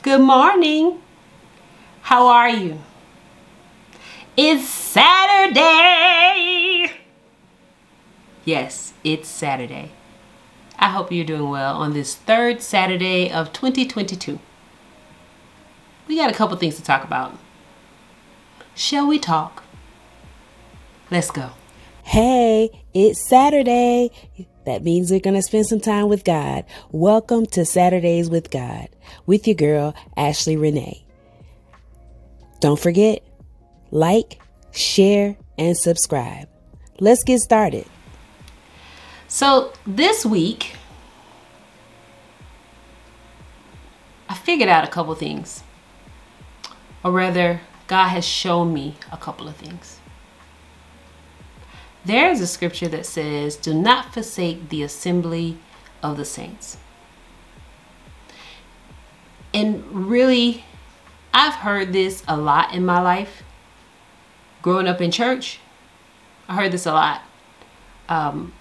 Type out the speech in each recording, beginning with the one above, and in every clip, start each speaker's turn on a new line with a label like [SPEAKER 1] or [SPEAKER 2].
[SPEAKER 1] Good morning. How are you? It's Saturday. Yes, it's Saturday. I hope you're doing well on this third Saturday of 2022. We got a couple things to talk about. Shall we talk? Let's go.
[SPEAKER 2] Hey, it's Saturday. That means we're going to spend some time with God. Welcome to Saturdays with God with your girl, Ashley Renee. Don't forget, like, share, and subscribe. Let's get started.
[SPEAKER 1] So, this week, I figured out a couple things. Or rather, God has shown me a couple of things. There is a scripture that says, Do not forsake the assembly of the saints. And really, I've heard this a lot in my life. Growing up in church, I heard this a lot. Um,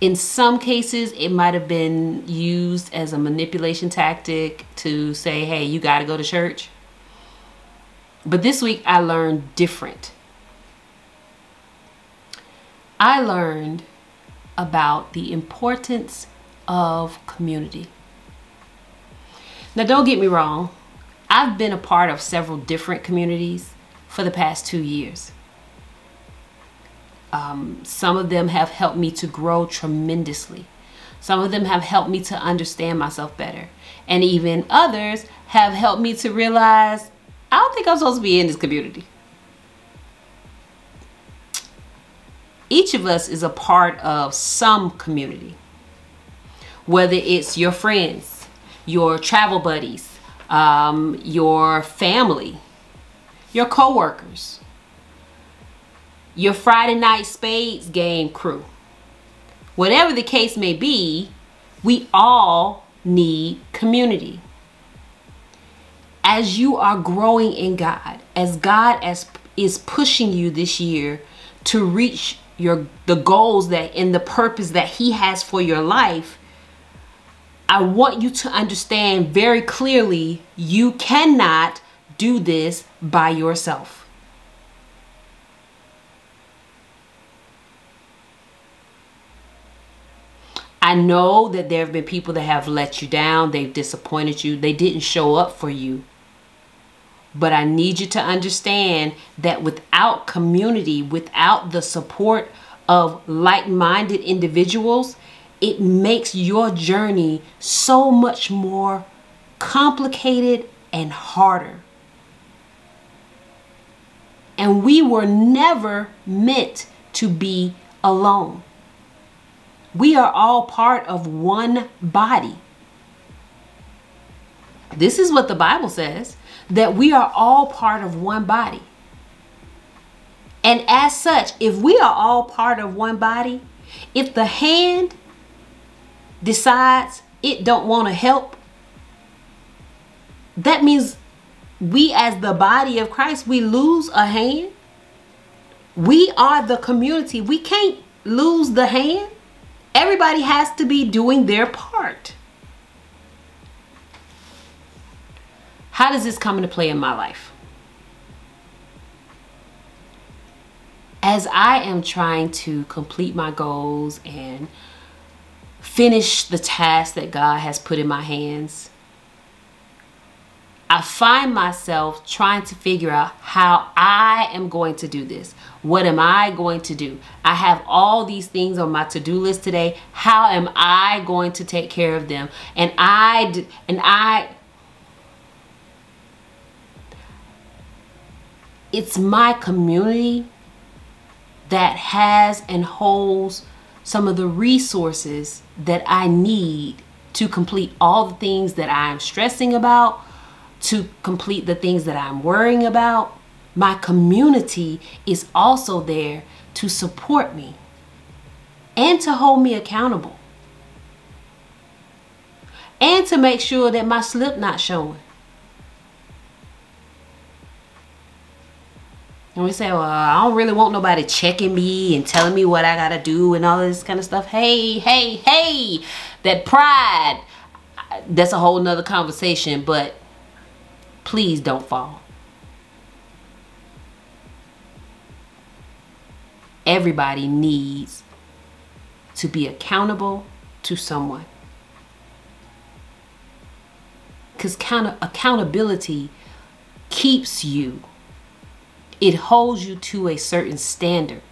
[SPEAKER 1] in some cases, it might have been used as a manipulation tactic to say, hey, you got to go to church. But this week, I learned different. I learned about the importance of community. Now, don't get me wrong, I've been a part of several different communities for the past two years. Um, some of them have helped me to grow tremendously. Some of them have helped me to understand myself better. And even others have helped me to realize I don't think I'm supposed to be in this community. Each of us is a part of some community, whether it's your friends, your travel buddies, um, your family, your coworkers, your Friday night spades game crew. Whatever the case may be, we all need community. As you are growing in God, as God as, is pushing you this year to reach your the goals that and the purpose that he has for your life i want you to understand very clearly you cannot do this by yourself. I know that there have been people that have let you down, they've disappointed you, they didn't show up for you. But I need you to understand that without community, without the support of like minded individuals, it makes your journey so much more complicated and harder. And we were never meant to be alone. We are all part of one body. This is what the Bible says that we are all part of one body. And as such, if we are all part of one body, if the hand decides it don't want to help, that means we as the body of Christ, we lose a hand. We are the community. We can't lose the hand. Everybody has to be doing their part. How does this come into play in my life? As I am trying to complete my goals and finish the task that God has put in my hands, I find myself trying to figure out how I am going to do this. What am I going to do? I have all these things on my to-do list today. How am I going to take care of them? And I and I it's my community that has and holds some of the resources that I need to complete all the things that I'm stressing about, to complete the things that I'm worrying about. My community is also there to support me and to hold me accountable and to make sure that my slip not showing. And we say, well, I don't really want nobody checking me and telling me what I gotta do and all this kind of stuff. Hey, hey, hey, that pride, that's a whole nother conversation. But please don't fall. Everybody needs to be accountable to someone. Because accountability keeps you, it holds you to a certain standard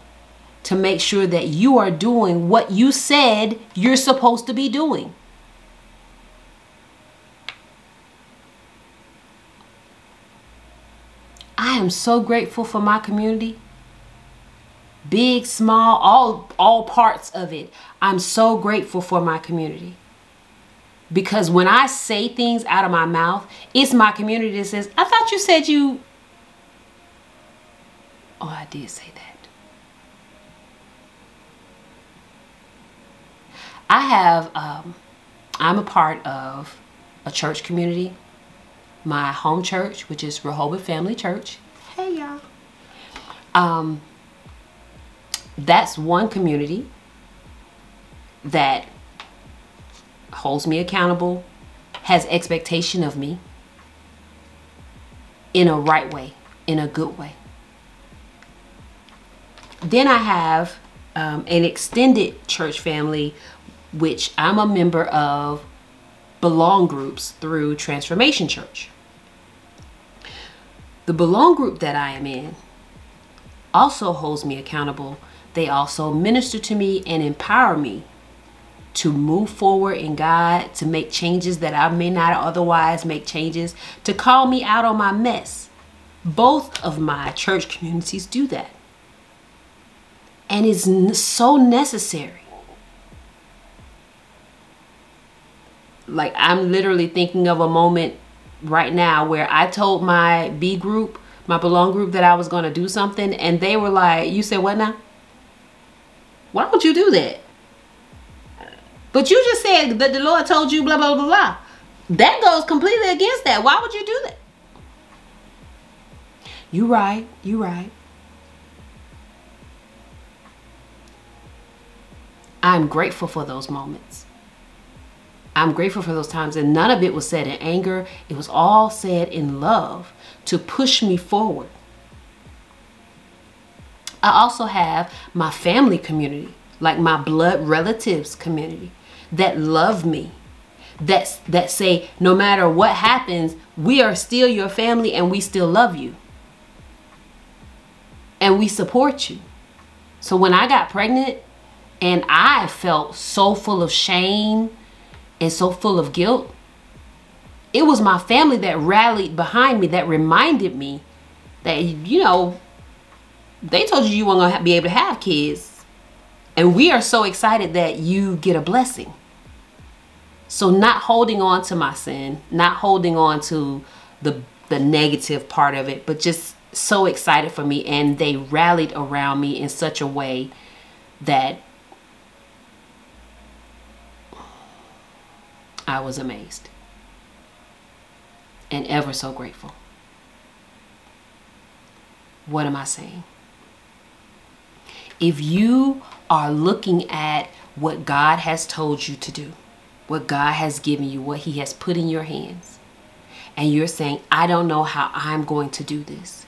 [SPEAKER 1] to make sure that you are doing what you said you're supposed to be doing. I am so grateful for my community. Big, small, all all parts of it. I'm so grateful for my community. Because when I say things out of my mouth, it's my community that says, I thought you said you. I did say that. I have, um, I'm a part of a church community, my home church, which is Rehoboth Family Church. Hey, y'all. Um, that's one community that holds me accountable, has expectation of me in a right way, in a good way. Then I have um, an extended church family, which I'm a member of belong groups through Transformation Church. The belong group that I am in also holds me accountable. They also minister to me and empower me to move forward in God, to make changes that I may not otherwise make changes, to call me out on my mess. Both of my church communities do that. And it's so necessary. Like, I'm literally thinking of a moment right now where I told my B group, my belong group, that I was going to do something, and they were like, You said what now? Why would you do that? But you just said that the Lord told you blah blah blah blah. That goes completely against that. Why would you do that? You right. You right. I'm grateful for those moments. I'm grateful for those times, and none of it was said in anger. It was all said in love to push me forward. I also have my family community, like my blood relatives community that love me that that say no matter what happens we are still your family and we still love you and we support you so when i got pregnant and i felt so full of shame and so full of guilt. It was my family that rallied behind me that reminded me that you know they told you you weren't going to be able to have kids. And we are so excited that you get a blessing. So not holding on to my sin, not holding on to the the negative part of it, but just so excited for me. And they rallied around me in such a way that I was amazed and ever so grateful. What am I saying? If you are looking at what God has told you to do, what God has given you, what He has put in your hands, and you're saying, I don't know how I'm going to do this,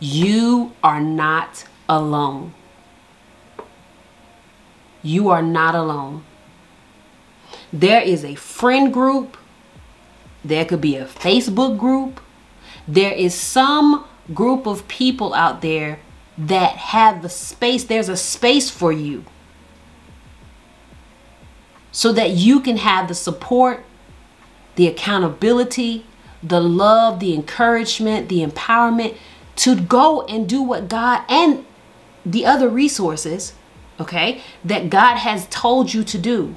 [SPEAKER 1] you are not alone. You are not alone. There is a friend group, there could be a Facebook group, there is some group of people out there that have the space, there's a space for you so that you can have the support, the accountability, the love, the encouragement, the empowerment to go and do what God and the other resources, okay, that God has told you to do.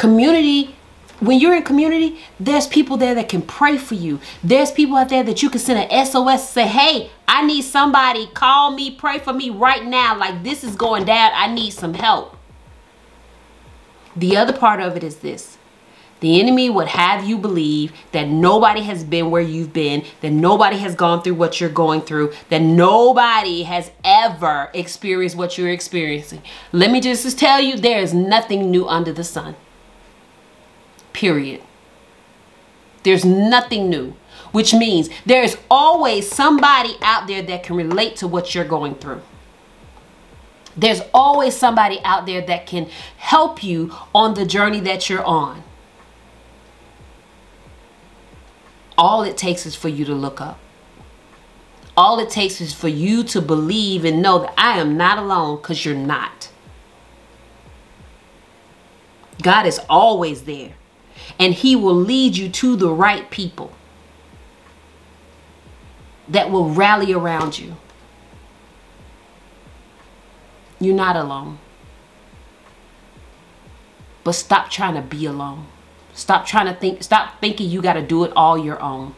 [SPEAKER 1] Community when you're in community, there's people there that can pray for you. There's people out there that you can send an SOS say, hey, I need somebody. Call me, pray for me right now. Like this is going down. I need some help. The other part of it is this. The enemy would have you believe that nobody has been where you've been, that nobody has gone through what you're going through, that nobody has ever experienced what you're experiencing. Let me just tell you there is nothing new under the sun. Period. There's nothing new, which means there's always somebody out there that can relate to what you're going through. There's always somebody out there that can help you on the journey that you're on. All it takes is for you to look up. All it takes is for you to believe and know that I am not alone because you're not. God is always there, and He will lead you to the right people that will rally around you. You're not alone. But stop trying to be alone. Stop trying to think, stop thinking you got to do it all your own.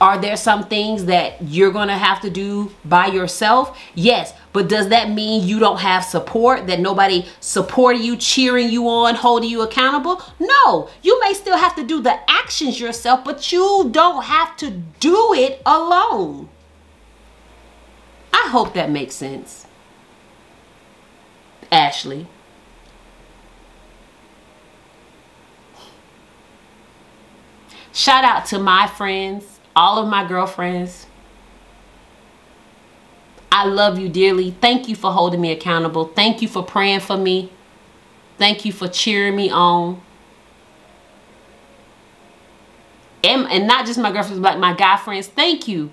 [SPEAKER 1] Are there some things that you're going to have to do by yourself? Yes, but does that mean you don't have support, that nobody supporting you, cheering you on, holding you accountable? No, you may still have to do the actions yourself, but you don't have to do it alone. I hope that makes sense. Ashley. Shout out to my friends, all of my girlfriends. I love you dearly. Thank you for holding me accountable. Thank you for praying for me. Thank you for cheering me on. And, and not just my girlfriends, but my guy friends. Thank you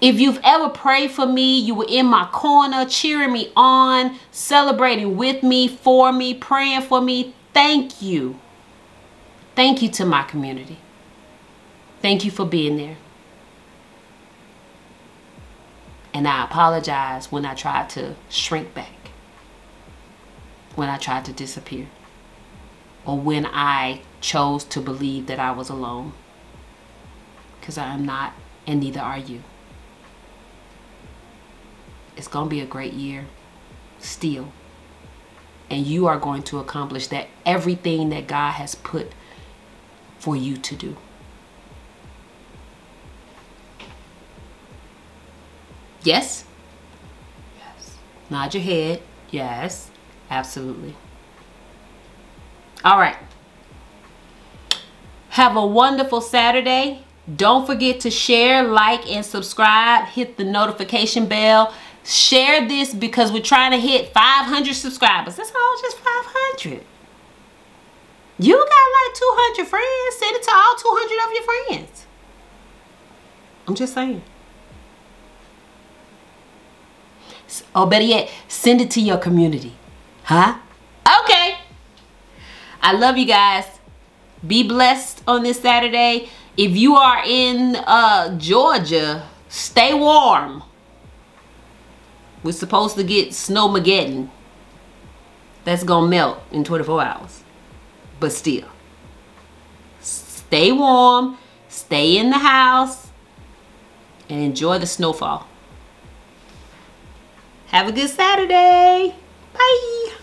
[SPEAKER 1] if you've ever prayed for me, you were in my corner, cheering me on, celebrating with me, for me, praying for me, thank you. Thank you to my community. Thank you for being there. And I apologize when I tried to shrink back, when I tried to disappear, or when I chose to believe that I was alone. Because I am not, and neither are you. It's going to be a great year still. And you are going to accomplish that everything that God has put for you to do. Yes? Yes. Nod your head. Yes, absolutely. All right. Have a wonderful Saturday. Don't forget to share, like, and subscribe. Hit the notification bell. Share this because we're trying to hit 500 subscribers. That's all, just 500. You got like 200 friends. Send it to all 200 of your friends. I'm just saying. Or better yet, send it to your community. Huh? Okay. I love you guys. Be blessed on this Saturday. If you are in uh, Georgia, stay warm. We're supposed to get snowmageddon. That's gonna melt in 24 hours. But still, stay warm, stay in the house, and enjoy the snowfall. Have a good Saturday. Bye.